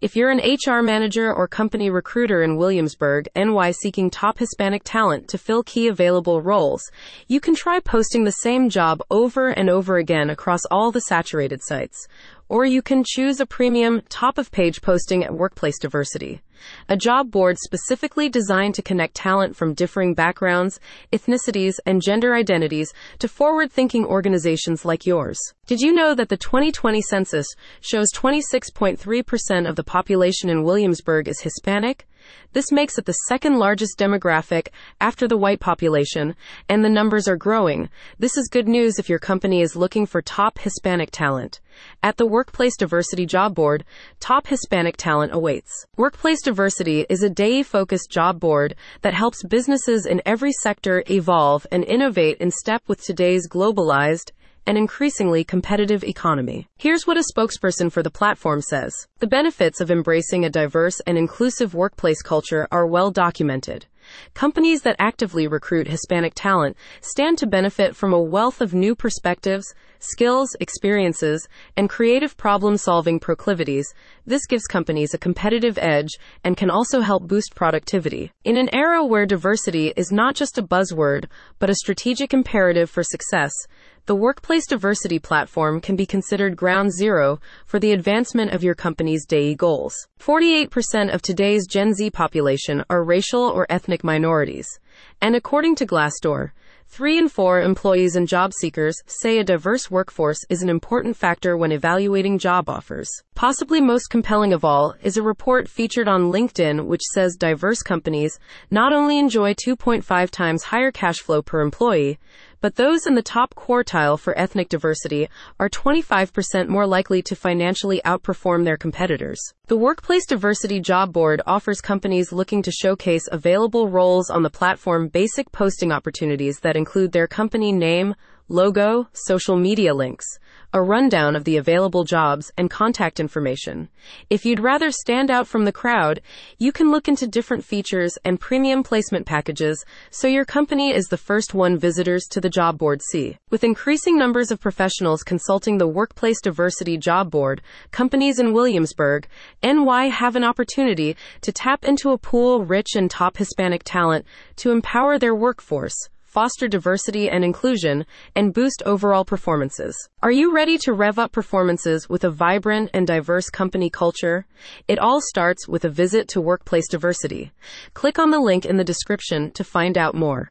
If you're an HR manager or company recruiter in Williamsburg, NY seeking top Hispanic talent to fill key available roles, you can try posting the same job over and over again across all the saturated sites. Or you can choose a premium, top of page posting at Workplace Diversity, a job board specifically designed to connect talent from differing backgrounds, ethnicities, and gender identities to forward thinking organizations like yours. Did you know that the 2020 census shows 26.3% of the population in Williamsburg is Hispanic? This makes it the second largest demographic after the white population, and the numbers are growing. This is good news if your company is looking for top Hispanic talent. At the Workplace Diversity Job Board, top Hispanic talent awaits. Workplace Diversity is a DEI focused job board that helps businesses in every sector evolve and innovate in step with today's globalized, and increasingly competitive economy. Here's what a spokesperson for the platform says. The benefits of embracing a diverse and inclusive workplace culture are well documented. Companies that actively recruit Hispanic talent stand to benefit from a wealth of new perspectives, skills, experiences, and creative problem solving proclivities. This gives companies a competitive edge and can also help boost productivity. In an era where diversity is not just a buzzword, but a strategic imperative for success, the Workplace Diversity Platform can be considered ground zero for the advancement of your company's DEI goals. 48% of today's Gen Z population are racial or ethnic minorities. And according to Glassdoor, Three in four employees and job seekers say a diverse workforce is an important factor when evaluating job offers. Possibly most compelling of all is a report featured on LinkedIn which says diverse companies not only enjoy 2.5 times higher cash flow per employee, but those in the top quartile for ethnic diversity are 25% more likely to financially outperform their competitors. The Workplace Diversity Job Board offers companies looking to showcase available roles on the platform basic posting opportunities that include their company name, logo, social media links, a rundown of the available jobs, and contact information. If you'd rather stand out from the crowd, you can look into different features and premium placement packages so your company is the first one visitors to the job board see. With increasing numbers of professionals consulting the Workplace Diversity Job Board, companies in Williamsburg, NY have an opportunity to tap into a pool rich in top Hispanic talent to empower their workforce foster diversity and inclusion, and boost overall performances. Are you ready to rev up performances with a vibrant and diverse company culture? It all starts with a visit to Workplace Diversity. Click on the link in the description to find out more.